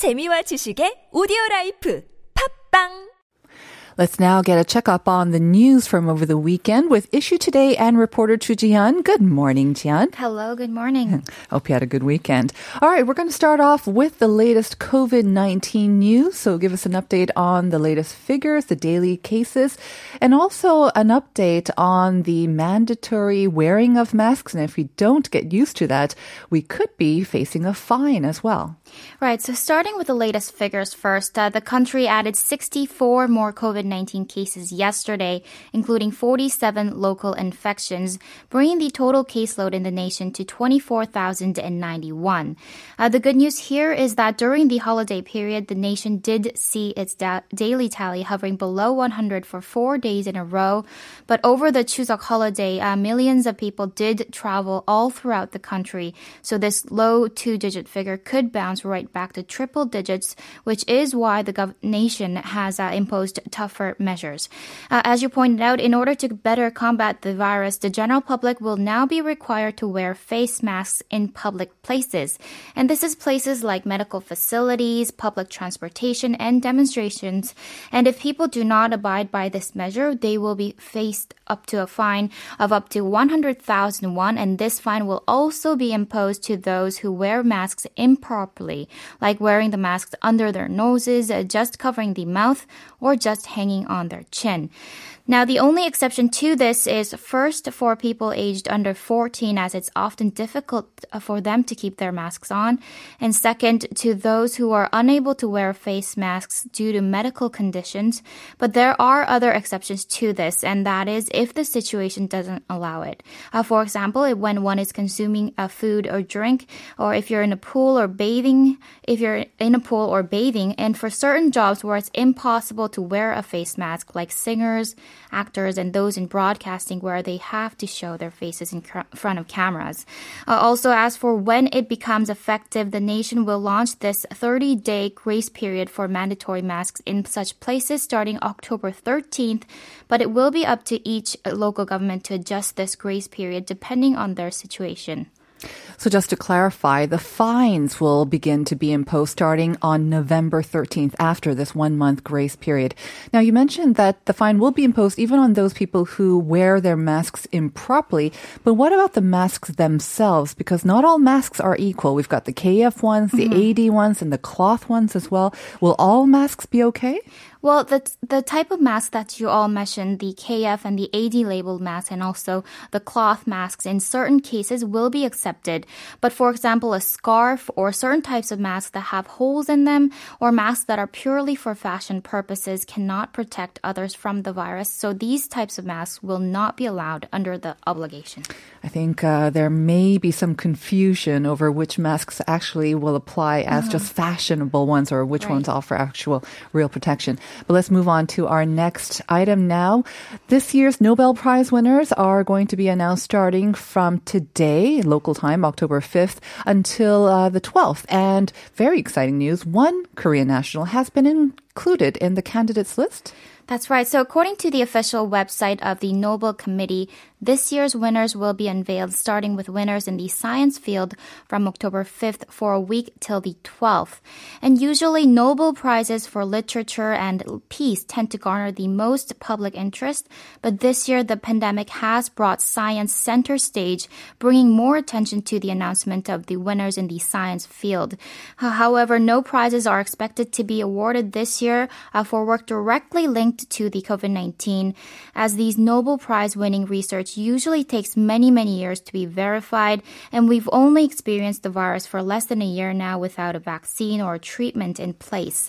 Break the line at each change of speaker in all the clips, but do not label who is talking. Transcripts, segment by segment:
재미와 지식의 오디오 라이프. 팝빵
Let's now get a checkup on the news from over the weekend with Issue Today and reporter Chu Jihyun. Good morning, Jihyun.
Hello, good morning.
Hope you had a good weekend. All right, we're going to start off with the latest COVID-19 news. So give us an update on the latest figures, the daily cases, and also an update on the mandatory wearing of masks. And if we don't get used to that, we could be facing a fine as well.
Right, so starting with the latest figures first, uh, the country added 64 more COVID 19 cases yesterday, including 47 local infections, bringing the total caseload in the nation to 24,091. Uh, the good news here is that during the holiday period, the nation did see its da- daily tally hovering below 100 for four days in a row. But over the Chuseok holiday, uh, millions of people did travel all throughout the country. So this low two digit figure could bounce right back to triple digits, which is why the gov- nation has uh, imposed measures. Uh, as you pointed out, in order to better combat the virus, the general public will now be required to wear face masks in public places. And this is places like medical facilities, public transportation, and demonstrations. And if people do not abide by this measure, they will be faced up to a fine of up to 100,000 won, and this fine will also be imposed to those who wear masks improperly, like wearing the masks under their noses, uh, just covering the mouth, or just hanging on their chin. Now, the only exception to this is first for people aged under 14, as it's often difficult uh, for them to keep their masks on, and second to those who are unable to wear face masks due to medical conditions. But there are other exceptions to this, and that is if the situation doesn't allow it. Uh, for example, when one is consuming a food or drink, or if you're in a pool or bathing, if you're in a pool or bathing, and for certain jobs where it's impossible to wear a face mask, like singers, actors, and those in broadcasting where they have to show their faces in cr- front of cameras. Uh, also, as for when it becomes effective, the nation will launch this 30 day grace period for mandatory masks in such places starting October 13th, but it will be up to each local government to adjust this grace period depending on their situation.
So just to clarify, the fines will begin to be imposed starting on November 13th after this one month grace period. Now you mentioned that the fine will be imposed even on those people who wear their masks improperly. But what about the masks themselves? Because not all masks are equal. We've got the KF ones, the mm-hmm. AD ones, and the cloth ones as well. Will all masks be okay?
Well, the the type of mask that you all mentioned, the KF and the AD labeled masks, and also the cloth masks, in certain cases will be accepted. But for example, a scarf or certain types of masks that have holes in them, or masks that are purely for fashion purposes, cannot protect others from the virus. So these types of masks will not be allowed under the obligation.
I think uh, there may be some confusion over which masks actually will apply as uh-huh. just fashionable ones, or which right. ones offer actual real protection. But let's move on to our next item now. This year's Nobel Prize winners are going to be announced starting from today, local time, October 5th, until uh, the 12th. And very exciting news one Korean national has been included in the candidates list.
That's right. So, according to the official website of the Nobel Committee, this year's winners will be unveiled starting with winners in the science field from October 5th for a week till the 12th. And usually Nobel Prizes for literature and peace tend to garner the most public interest, but this year the pandemic has brought science center stage, bringing more attention to the announcement of the winners in the science field. However, no prizes are expected to be awarded this year uh, for work directly linked to the COVID-19, as these Nobel Prize winning research usually takes many, many years to be verified, and we've only experienced the virus for less than a year now without a vaccine or treatment in place.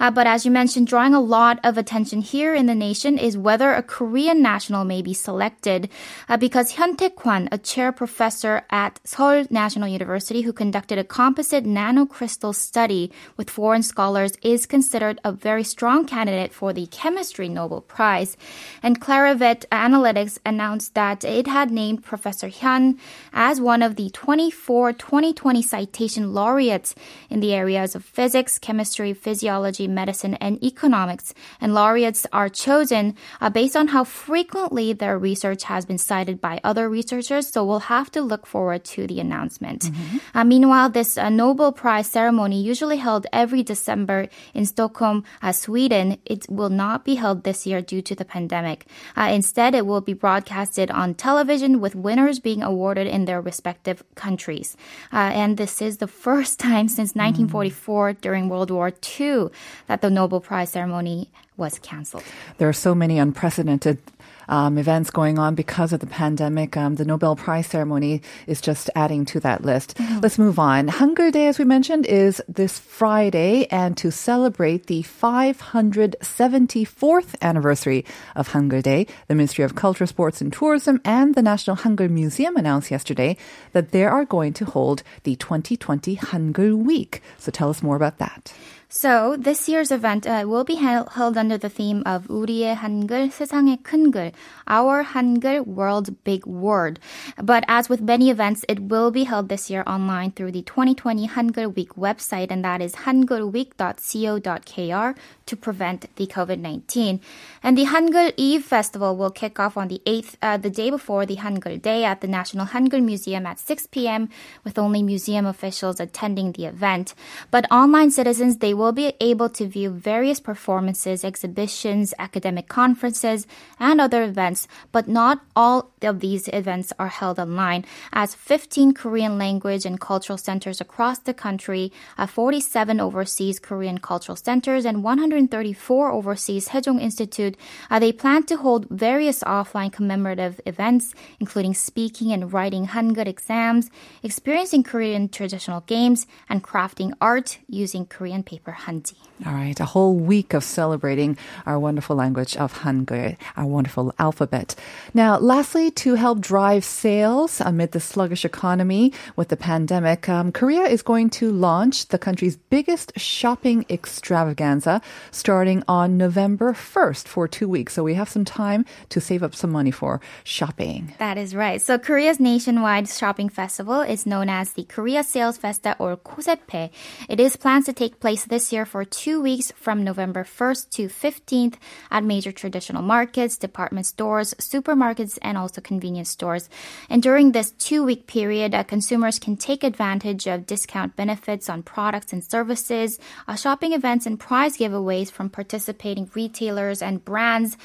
Uh, but as you mentioned, drawing a lot of attention here in the nation is whether a Korean national may be selected, uh, because Hyun Tae Kwan, a chair professor at Seoul National University who conducted a composite nanocrystal study with foreign scholars, is considered a very strong candidate for the Chemistry Nobel Prize. And Clarivate Analytics announced that it had named Professor Hyun as one of the 24 2020 citation laureates in the areas of physics, chemistry, physiology, medicine, and economics. And laureates are chosen uh, based on how frequently their research has been cited by other researchers. So we'll have to look forward to the announcement. Mm-hmm. Uh, meanwhile, this uh, Nobel Prize ceremony, usually held every December in Stockholm, uh, Sweden, it will not be held this year due to the pandemic. Uh, instead, it will be broadcasted on television with winners being awarded in their respective countries. Uh, and this is the first time since 1944 mm. during World War II that the Nobel Prize ceremony was canceled.
There are so many unprecedented um, events going on because of the pandemic. Um, the Nobel Prize ceremony is just adding to that list. Mm-hmm. Let's move on. Hangul Day, as we mentioned, is this Friday, and to celebrate the 574th anniversary of Hangul Day, the Ministry of Culture, Sports and Tourism and the National Hangul Museum announced yesterday that they are going to hold the 2020 Hangul Week. So tell us more about that.
So this year's event uh, will be held, held under the theme of 우리의 한글, 세상의 큰글, our Hangul World Big Word. But as with many events, it will be held this year online through the 2020 Hangul Week website, and that is hangulweek.co.kr to prevent the COVID-19. And the Hangul Eve Festival will kick off on the 8th, uh, the day before the Hangul Day at the National Hangul Museum at 6 p.m. with only museum officials attending the event. But online citizens, they will be able to view various performances, exhibitions, academic conferences, and other events, but not all of these events are held online, as 15 Korean language and cultural centers across the country, uh, 47 overseas Korean cultural centers, and 134 overseas Sejong Institute, uh, they plan to hold various offline commemorative events, including speaking and writing Hangul exams, experiencing Korean traditional games, and crafting art using Korean paper 한지.
All right, a whole week of celebrating our wonderful language of Hangul, our wonderful alphabet. Now, lastly, to help drive sales amid the sluggish economy with the pandemic, um, Korea is going to launch the country's biggest shopping extravaganza starting on November 1st for two weeks. So we have some time to save up some money for shopping.
That is right. So Korea's nationwide shopping festival is known as the Korea Sales Festa or Kosepe. It is planned to take place this year for two two weeks from November 1st to 15th at major traditional markets, department stores, supermarkets, and also convenience stores. And during this two week period, uh, consumers can take advantage of discount benefits on products and services, uh, shopping events, and prize giveaways from participating retailers and brands.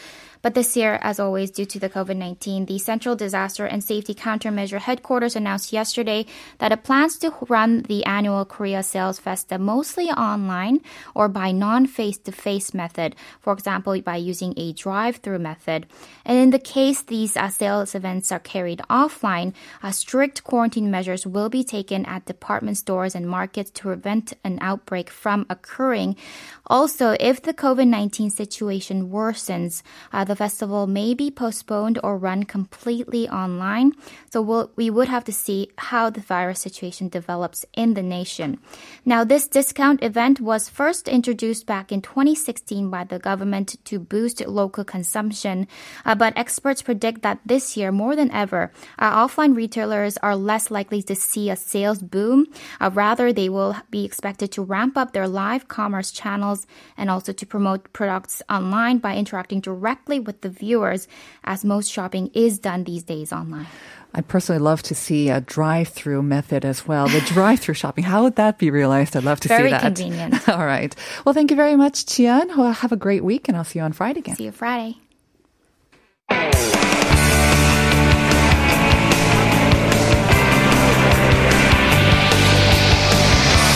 But this year, as always, due to the COVID 19, the Central Disaster and Safety Countermeasure Headquarters announced yesterday that it plans to run the annual Korea Sales Festa mostly online or by non face to face method, for example, by using a drive through method. And in the case these uh, sales events are carried offline, uh, strict quarantine measures will be taken at department stores and markets to prevent an outbreak from occurring. Also, if the COVID 19 situation worsens, uh, the festival may be postponed or run completely online. So we'll, we would have to see how the virus situation develops in the nation. Now, this discount event was first introduced back in 2016 by the government to boost local consumption. Uh, but experts predict that this year, more than ever, uh, offline retailers are less likely to see a sales boom. Uh, rather, they will be expected to ramp up their live commerce channels and also to promote products online by interacting directly with the viewers, as most shopping is done these days online.
I personally love to see a drive-through method as well. The drive-through shopping, how would that be realized? I'd love to
very
see that.
Very convenient.
All right. Well, thank you very much, Chian. Well, have a great week, and I'll see you on Friday again.
See you Friday.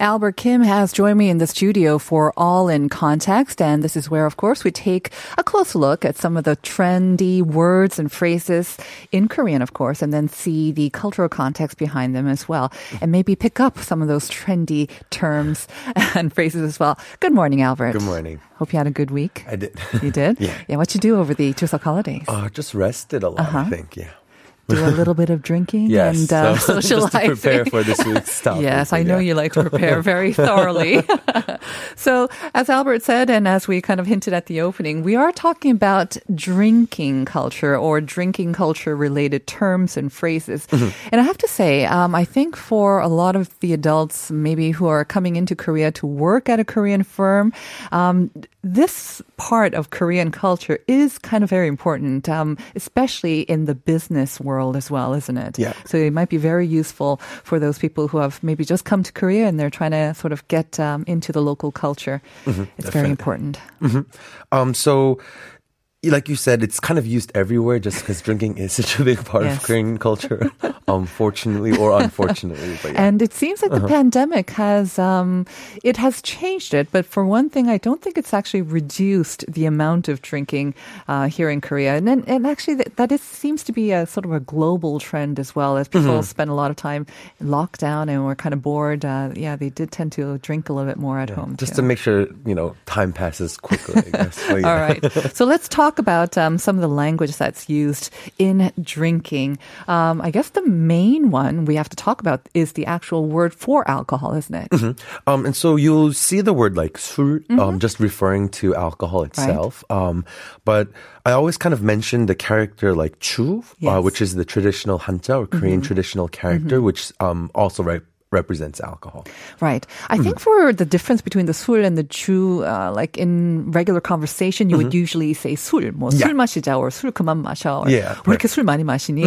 Albert Kim has joined me in the studio for All in Context, and this is where, of course, we take a close look at some of the trendy words and phrases in Korean, of course, and then see the cultural context behind them as well, and maybe pick up some of those trendy terms and phrases as well. Good morning, Albert.
Good morning.
Hope you had a good week.
I did.
You did?
Yeah.
Yeah. What you do over the Chuseok holidays?
Uh, just rested a lot,
Uh-huh.
I think. Yeah.
Do a little bit of drinking
Yes.
and uh,
so,
socializing.
just to prepare for this week's.
Yes, I know
yeah.
you like to prepare very thoroughly. so, as Albert said, and as we kind of hinted at the opening, we are talking about drinking culture or drinking culture related terms and phrases.
Mm-hmm.
And I have to say, um, I think for a lot of the adults, maybe who are coming into Korea to work at a Korean firm, um, this part of Korean culture is kind of very important, um, especially in the business world as well, isn't it?
Yeah.
So it might be very useful for those people who have maybe just come to Korea and they're trying to sort of get um, into the local culture. it's very important.
Um, so, like you said, it's kind of used everywhere just because drinking is such a big part
Yes.
of Korean culture, unfortunately or unfortunately. Yeah.
And it seems like the pandemic has um, it has changed it, but for one thing, I don't think it's actually reduced the amount of drinking uh, here in Korea. And and, actually, that, that is, seems to be a sort of a global trend as well. As people spend a lot of time in lockdown and were kind of bored, uh, yeah, they did tend to drink a little bit more at home.
just
too.
to make sure, you know, time passes quickly, I guess. But yeah.
All right. So let's talk about um, some of the language that's used in drinking. Um, I guess the main one we have to talk about is the actual word for alcohol, isn't it?
Um, and so you'll see the word like 술,
Mm-hmm.
um, just referring to alcohol itself. Um, but I always kind of mention the character like chu,
Yes. Mm-hmm.
uh, which is the traditional hanja or Korean traditional character, which um, also re- represents alcohol.
Right. I
Mm-hmm.
think for the difference between the 술 and the 주, uh, like in regular conversation, you would usually say 술, 뭐
Mm-hmm. Yeah.
술 마시자 or 술 그만 마셔. Or,
Yeah,
왜 이렇게 술 많이 마시니?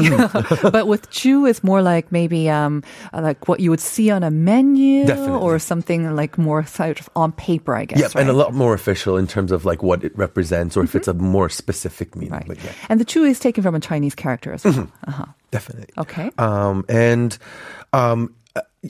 but with 주 is more like maybe um, uh, like what you would see on a menu
Definitely.
or something like more sort of on paper, I guess.
Yeah,
right? Mm-hmm.
and a lot more official in terms of like what it represents or if it's a more specific meaning.
Right.
But yeah,
And the chu is taken from a Chinese character as well. Uh-huh.
definitely.
Okay.
Um, and um,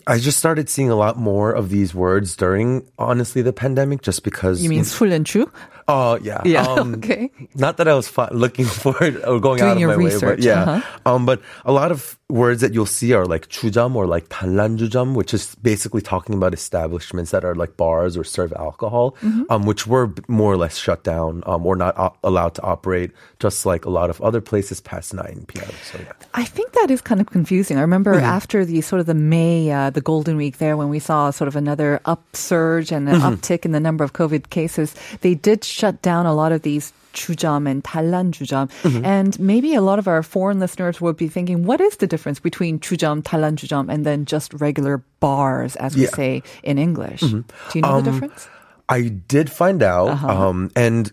I just started seeing a lot more of these words during, honestly, the pandemic, just because.
You mean full and true?
Oh yeah,
Yeah,
Um,
okay.
Not that I was looking for it or going
Doing
out of my way, but yeah.
uh-huh.
Um, but a lot of words that you'll see are like chujam or like tanlanjujam, which is basically talking about establishments that are like bars or serve alcohol,
mm-hmm.
um, which were more or less shut down um, or not allowed to operate, just like a lot of other places past 9 p.m. So, yeah.
I think that is kind of confusing. I remember
mm-hmm.
after the sort of the May, uh, the Golden Week there, when we saw sort of another upsurge and an
mm-hmm.
uptick in the number of COVID cases, they did shut down a lot of these chujam and 달란주점.
Mm-hmm.
And maybe a lot of our foreign listeners would be thinking, what is the difference between chujam, 달란주점, and then just regular bars, as we
Yeah. Mm-hmm.
say in English? Do you know the
Um,
difference?
I did find out,
Uh-huh.
um, and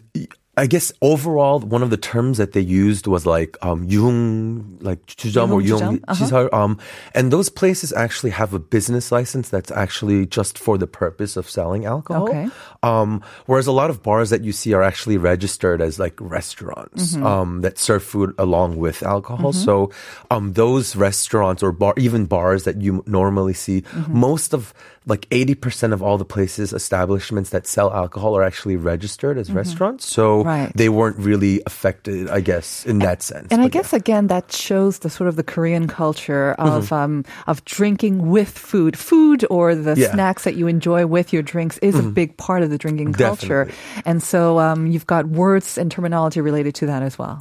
I guess overall, one of the terms that they used was like um, yung, like 주점 or
유흥주점?
yung
Uh-huh.
시설. Um, and those places actually have a business license that's actually just for the purpose of selling alcohol.
Okay.
Um, whereas a lot of bars that you see are actually registered as like restaurants
Mm-hmm.
um, that serve food along with alcohol. So um, those restaurants or bar, even bars that you normally see,
Mm-hmm.
most of like 80% of all the places, establishments that sell alcohol are actually registered as restaurants. So
Mm-hmm. Right.
they weren't really affected, I guess, in that sense.
And I
But yeah.
guess again that shows the sort of the Korean culture of um, of drinking with food. Food or the
Yeah.
snacks that you enjoy with your drinks is a big part of the drinking culture.
Definitely.
And so um, you've got words and terminology related to that as well.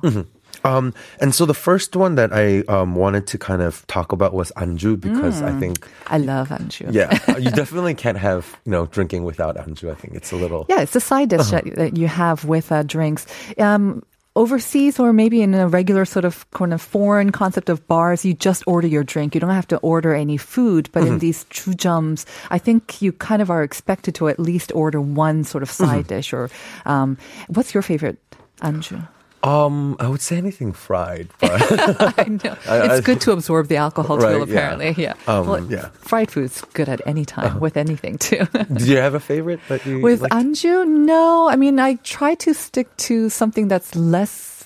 Um, and so the first one that I um, wanted to kind of talk about was anju because I think,
I love anju.
yeah, you definitely can't have you know drinking without anju. I think it's a little
Yeah, it's a side dish
Uh-huh.
that, that you have with uh, drinks. Um, overseas or maybe in a regular sort of kind of foreign concept of bars, you just order your drink. You don't have to order any food. But
Mm-hmm.
in these chujums, I think you kind of are expected to at least order one sort of side
Mm-hmm.
dish. Or um, what's your favorite anju?
Um, I would say anything fried, but
I know it's good to absorb the alcohol too.
Right, yeah.
apparently, yeah.
Um,
Well,
yeah.
Fried food's good at any time with anything too.
do you have a favorite that you
With
like?
anju, no. I mean, I try to stick to something that's less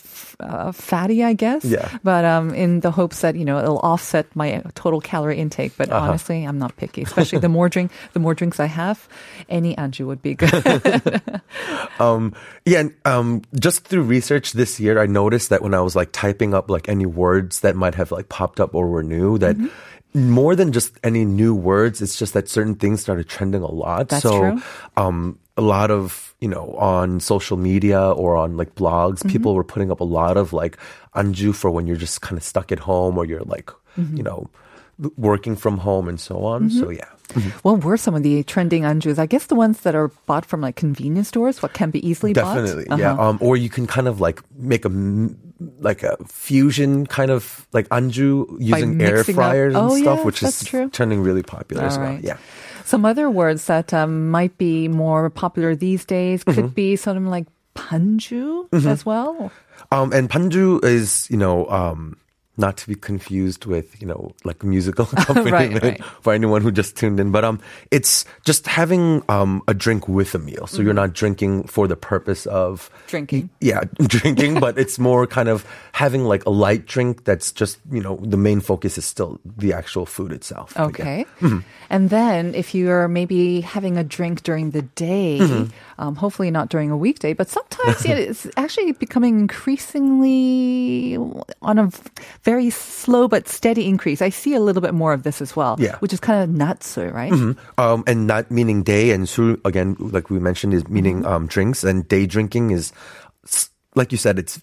uh, fatty, I guess.
Yeah.
But um, in the hopes that you know it'll offset my total calorie intake. But
Uh-huh.
honestly, I'm not picky. Especially the more drink, the more drinks I have, any anju would be good.
Um, yeah, um, just through research this year, I noticed that when I was like typing up like any words that might have like popped up or were new, that
Mm-hmm.
More than just any new words, it's just that certain things started trending a lot.
That's
so,
true.
um, a lot of you know on social media or on like blogs,
Mm-hmm.
people were putting up a lot of like anju for when you're just kind of stuck at home or you're like
Mm-hmm.
you know working from home and so on. So yeah.
What were some of the trending anjus? I guess the ones that are bought from like convenience stores, what can be easily bought.
Definitely,
bought.
yeah.
Uh-huh.
Um, or you can kind of like make a like a fusion kind of like anju using air
mixing up-
fryers and
Oh,
stuff,
yes,
which is
true.
turning really popular as well.
right.
Yeah.
Some other words that um, might be more popular these days
Mm-hmm.
could be sort of like panju as well.
Um, and panju is you know um, not to be confused with you know like musical accompaniment
right.
for anyone who just tuned in, but um, it's just having um a drink with a meal. So you're not drinking for the purpose of
Drinking.
yeah, drinking, but it's more kind of having like a light drink that's just, you know, the main focus is still the actual food itself.
Okay.
Mm-hmm.
And then if you're maybe having a drink during the day,
Mm-hmm.
um, hopefully not during a weekday, but sometimes yeah, it's actually becoming increasingly on a very slow but steady increase. I see a little bit more of this as well,
Yeah.
which is kind of natsu, right?
Um, and not meaning day and sul, again, like we mentioned, is meaning
Mm-hmm.
um, drinks and day drinking is, like you said, it's,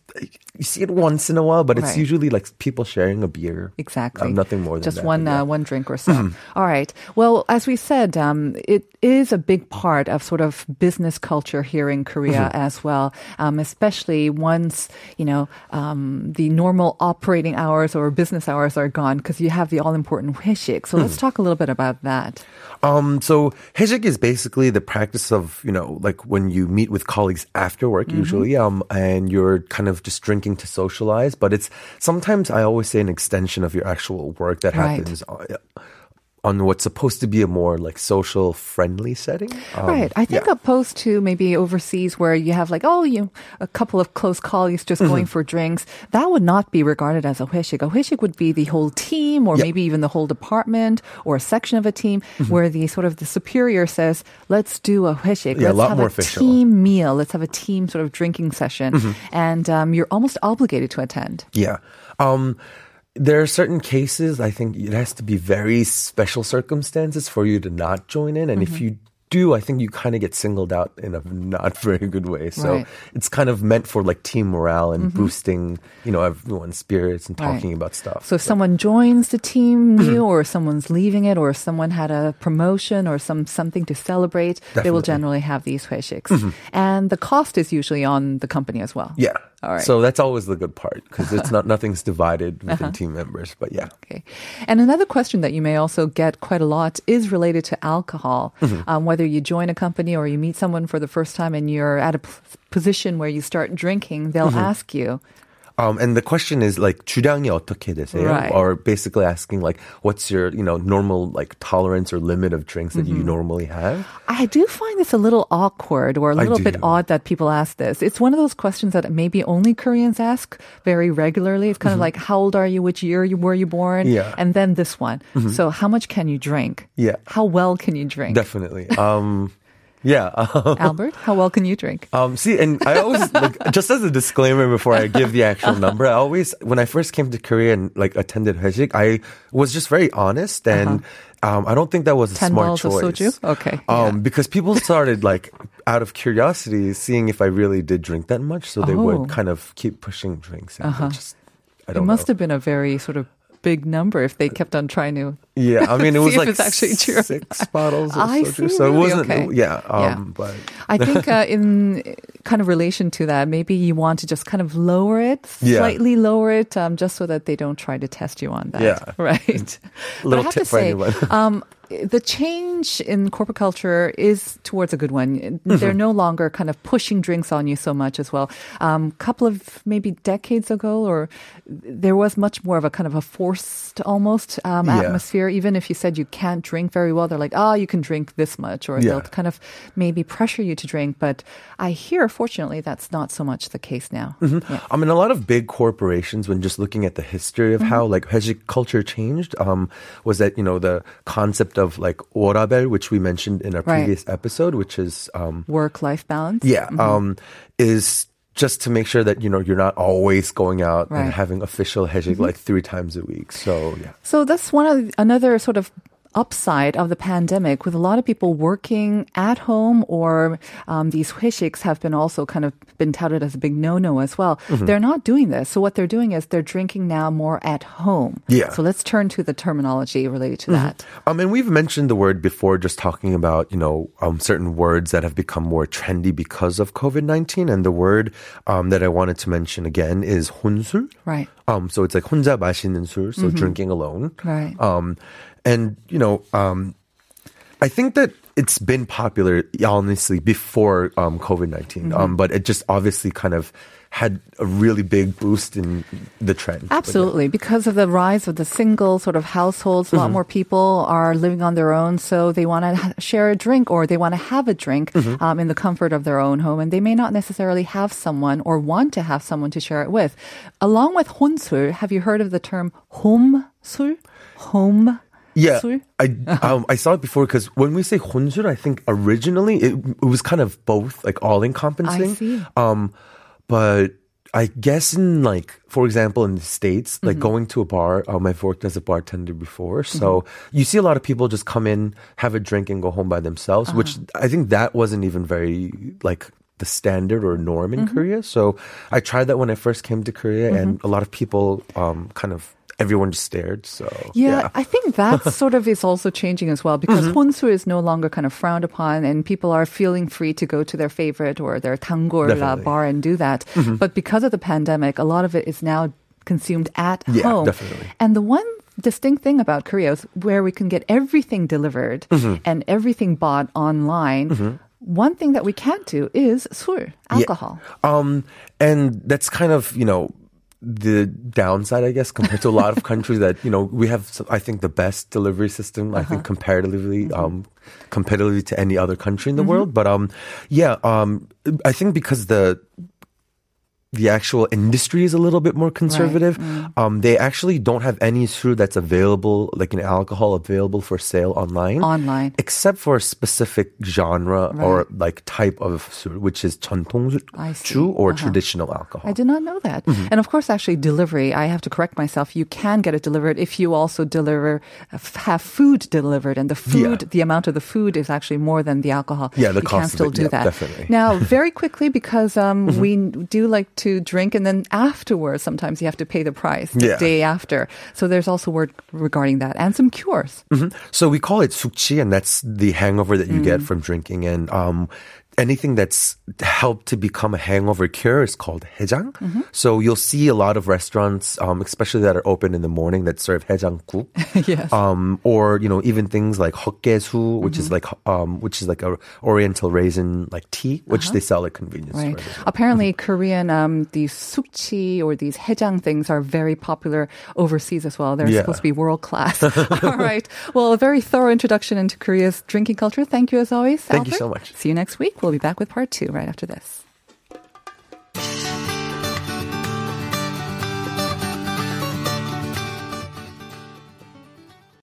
you see it once in a while, but it's
Right.
usually like people sharing a beer.
Exactly.
Um, nothing more than
Just
that,
one
yeah.
uh, one drink or so. All right. Well, as we said, um, it is a big part of sort of business culture here in Korea as well. Um, especially once you know um, the normal operating hours or business hours are gone, because you have the all important 회식. So let's talk a little bit about that.
Um, so hejik is basically the practice of, you know, like when you meet with colleagues after work,
Mm-hmm.
usually, um, and you're kind of just drinking to socialize. But it's sometimes I always say an extension of your actual work that
Right.
happens uh, on, on what's supposed to be a more like social friendly setting. Um,
Right. I think
yeah.
opposed to maybe overseas where you have like, oh, you a couple of close colleagues just going
Mm-hmm.
for drinks, that would not be regarded as a 회식. A 회식 would be the whole team or
Yeah.
maybe even the whole department or a section of a team
Mm-hmm.
where the sort of the superior says, let's do a 회식.
Yeah, a
let's
lot
have
more
a
official.
team meal. Let's have a team sort of drinking session.
Mm-hmm.
And um, you're almost obligated to attend.
Yeah. Um, there are certain cases I think it has to be very special circumstances for you to not join in, and
Mm-hmm.
if you do, I think you kind of get singled out in a not very good way. So
Right.
it's kind of meant for like team morale and boosting, you know, everyone's spirits and
Mm-hmm. Right.
talking about stuff.
So if someone joins the team
Mm-hmm.
new or someone's leaving it or someone had a promotion or some something to celebrate, they will generally have these 회식s. And the cost is usually on the company as well.
yeah.
All right.
So that's always the good part because it's not nothing's divided within
Uh-huh.
team members. But yeah.
Okay. And another question that you may also get quite a lot is related to alcohol.
Mm-hmm.
Um, whether you join a company or you meet someone for the first time and you're at a p- position where you start drinking, they'll
Mm-hmm.
ask you,
Um, and the question is like 주량이 어떻게 되세요?
Right.
Or basically asking like, what's your you know normal like tolerance or limit of drinks that
Mm-hmm.
you normally have?
I do find this a little awkward or a
I
little bit
do.
odd that people ask this. It's one of those questions that maybe only Koreans ask very regularly. It's kind of like, how old are you? Which year you, were you born?
Mm-hmm. Yeah.
And then this one. So how much can you drink?
Yeah.
How well can you drink?
Definitely. Um, yeah.
Albert, how well can you drink?
Um, see, and I always like just as a disclaimer before I give the actual number, I always when I first came to Korea and like attended Hejik, I was just very honest and. Um, I don't think that was a
10
smart choice.
Okay,
Um, because people started like out of curiosity seeing if I really did drink that much, so they
Oh.
would kind of keep pushing drinks. And I just, I
It must
know.
have been a very sort of big number if they kept on trying to.
Yeah, I mean, it was like
it's actually true.
six bottles of
I
soju,
see,
so it wasn't.
Okay.
Yeah,
Yeah.
um, but
I think uh, in kind of relation to that, maybe you want to just kind of lower it,
Yeah.
slightly lower it, um, just so that they don't try to test you on that.
Yeah.
Right.
Little
I have
tip
to
for
say,
anyone.
um, the change in corporate culture is towards a good one. They're no longer kind of pushing drinks on you so much as well. A um, couple of maybe decades ago, or there was much more of a kind of a forced almost um,
Yeah.
atmosphere. Even if you said you can't drink very well, they're like, oh, you can drink this much, or
Yeah.
they'll kind of maybe pressure you to drink. But I hear, fortunately, that's not so much the case now. Yeah.
I mean, a lot of big corporations, when just looking at the history of how like 회식 culture changed, um, was that you know the concept of like orabel, which we mentioned in our
Right.
previous episode, which is um,
Work-life balance.
yeah, um, is just to make sure that you know you're not always going out
Right.
and having official hejik like three times a week. So yeah.
So that's one of another sort of upside of the pandemic with a lot of people working at home or um, these hwishiks have been also kind of been touted as a big no-no as well.
Mm-hmm.
They're not doing this. So what they're doing is they're drinking now more at home.
Yeah.
So let's turn to the terminology related to that.
Um, and we've mentioned the word before, just talking about you know um, certain words that have become more trendy because of COVID nineteen. And the word um, that I wanted to mention again is 혼술.
Right.
Um, so it's like 혼자 마시는 술, so drinking alone.
Right.
Um, and you know, um, I think that it's been popular, honestly, before um, COVID 19 Um, but it just obviously kind of had a really big boost in the trend. But yeah.
Absolutely. Because of the rise of the single sort of households, a lot more people are living on their own. So they want to share a drink or they want to have a drink um, in the comfort of their own home. And they may not necessarily have someone or want to have someone to share it with. Along with 혼술, have you heard of the term 홈술? Home
yeah, I um, I saw it before because when we say 혼술, I think originally it, it was kind of both, like all encompassing.
I see.
Um, but I guess in like, for example, in the States, like
mm-hmm.
going to a bar, um, I've worked as a bartender before. So mm-hmm. you see a lot of people just come in, have a drink and go home by themselves,
uh-huh.
which I think that wasn't even very like the standard or norm in mm-hmm. Korea. So I tried that when I first came to Korea and mm-hmm. a lot of people, um, kind of everyone just stared. So
yeah, yeah. I think that sort of is also changing as well because mm is no longer kind of frowned upon, and people are feeling free to go to their favorite or their
tangorla
bar and do that. Mm-hmm. But because of the pandemic, a lot of it is now consumed at
yeah,
home.
Definitely.
And the one distinct thing about Korea is where we can get everything delivered
mm-hmm.
and everything bought online mm-hmm. one thing that we can't do is 술, alcohol. Yeah.
Um, and that's kind of, you know, the downside, I guess, compared to a lot of countries that, you know, we have, I think, the best delivery system, I think, comparatively, um, competitively to any other country in the world. But, um, yeah, um, I think because the, the actual industry is a little bit more conservative. Um, they actually don't have any sur that's available, like an alcohol available for sale online.
Online.
Except for a specific genre or like type of sur, which is
I see.
전통주 or traditional alcohol.
I did not know that.
Mm-hmm.
And of course, actually, delivery, I have to correct myself. You can get it delivered if you also deliver, f- have food delivered. And the food,
Yeah.
the amount of the food is actually more than the alcohol.
Yeah, the
you can
cost of
still
it,
do
yeah,
that.
definitely.
Now, very quickly, because um,
Mm-hmm.
we do like to drink and then afterwards, sometimes you have to pay the price the
Yeah.
day after. So there's also word regarding that and some cures.
So we call it sukchi, and that's the hangover that you
Mm.
get from drinking. And um, anything that's helped to become a hangover cure is called hejang.
Mm-hmm.
So you'll see a lot of restaurants, um, especially that are open in the morning, that serve hejangguk.
yes.
um, or you know even things like hokkesu, which
Mm-hmm.
is like um, which is like a Oriental raisin like tea, which they sell at convenience
Uh-huh. Right.
stores. well.
Apparently, Korean um, these sukchi or these hejang things are very popular overseas as well. They're
Yeah.
supposed to be world class. All right. Well, a very thorough introduction into Korea's drinking culture. Thank you as always.
Thank you so much.
See you next week. We'll be back with part two right after this.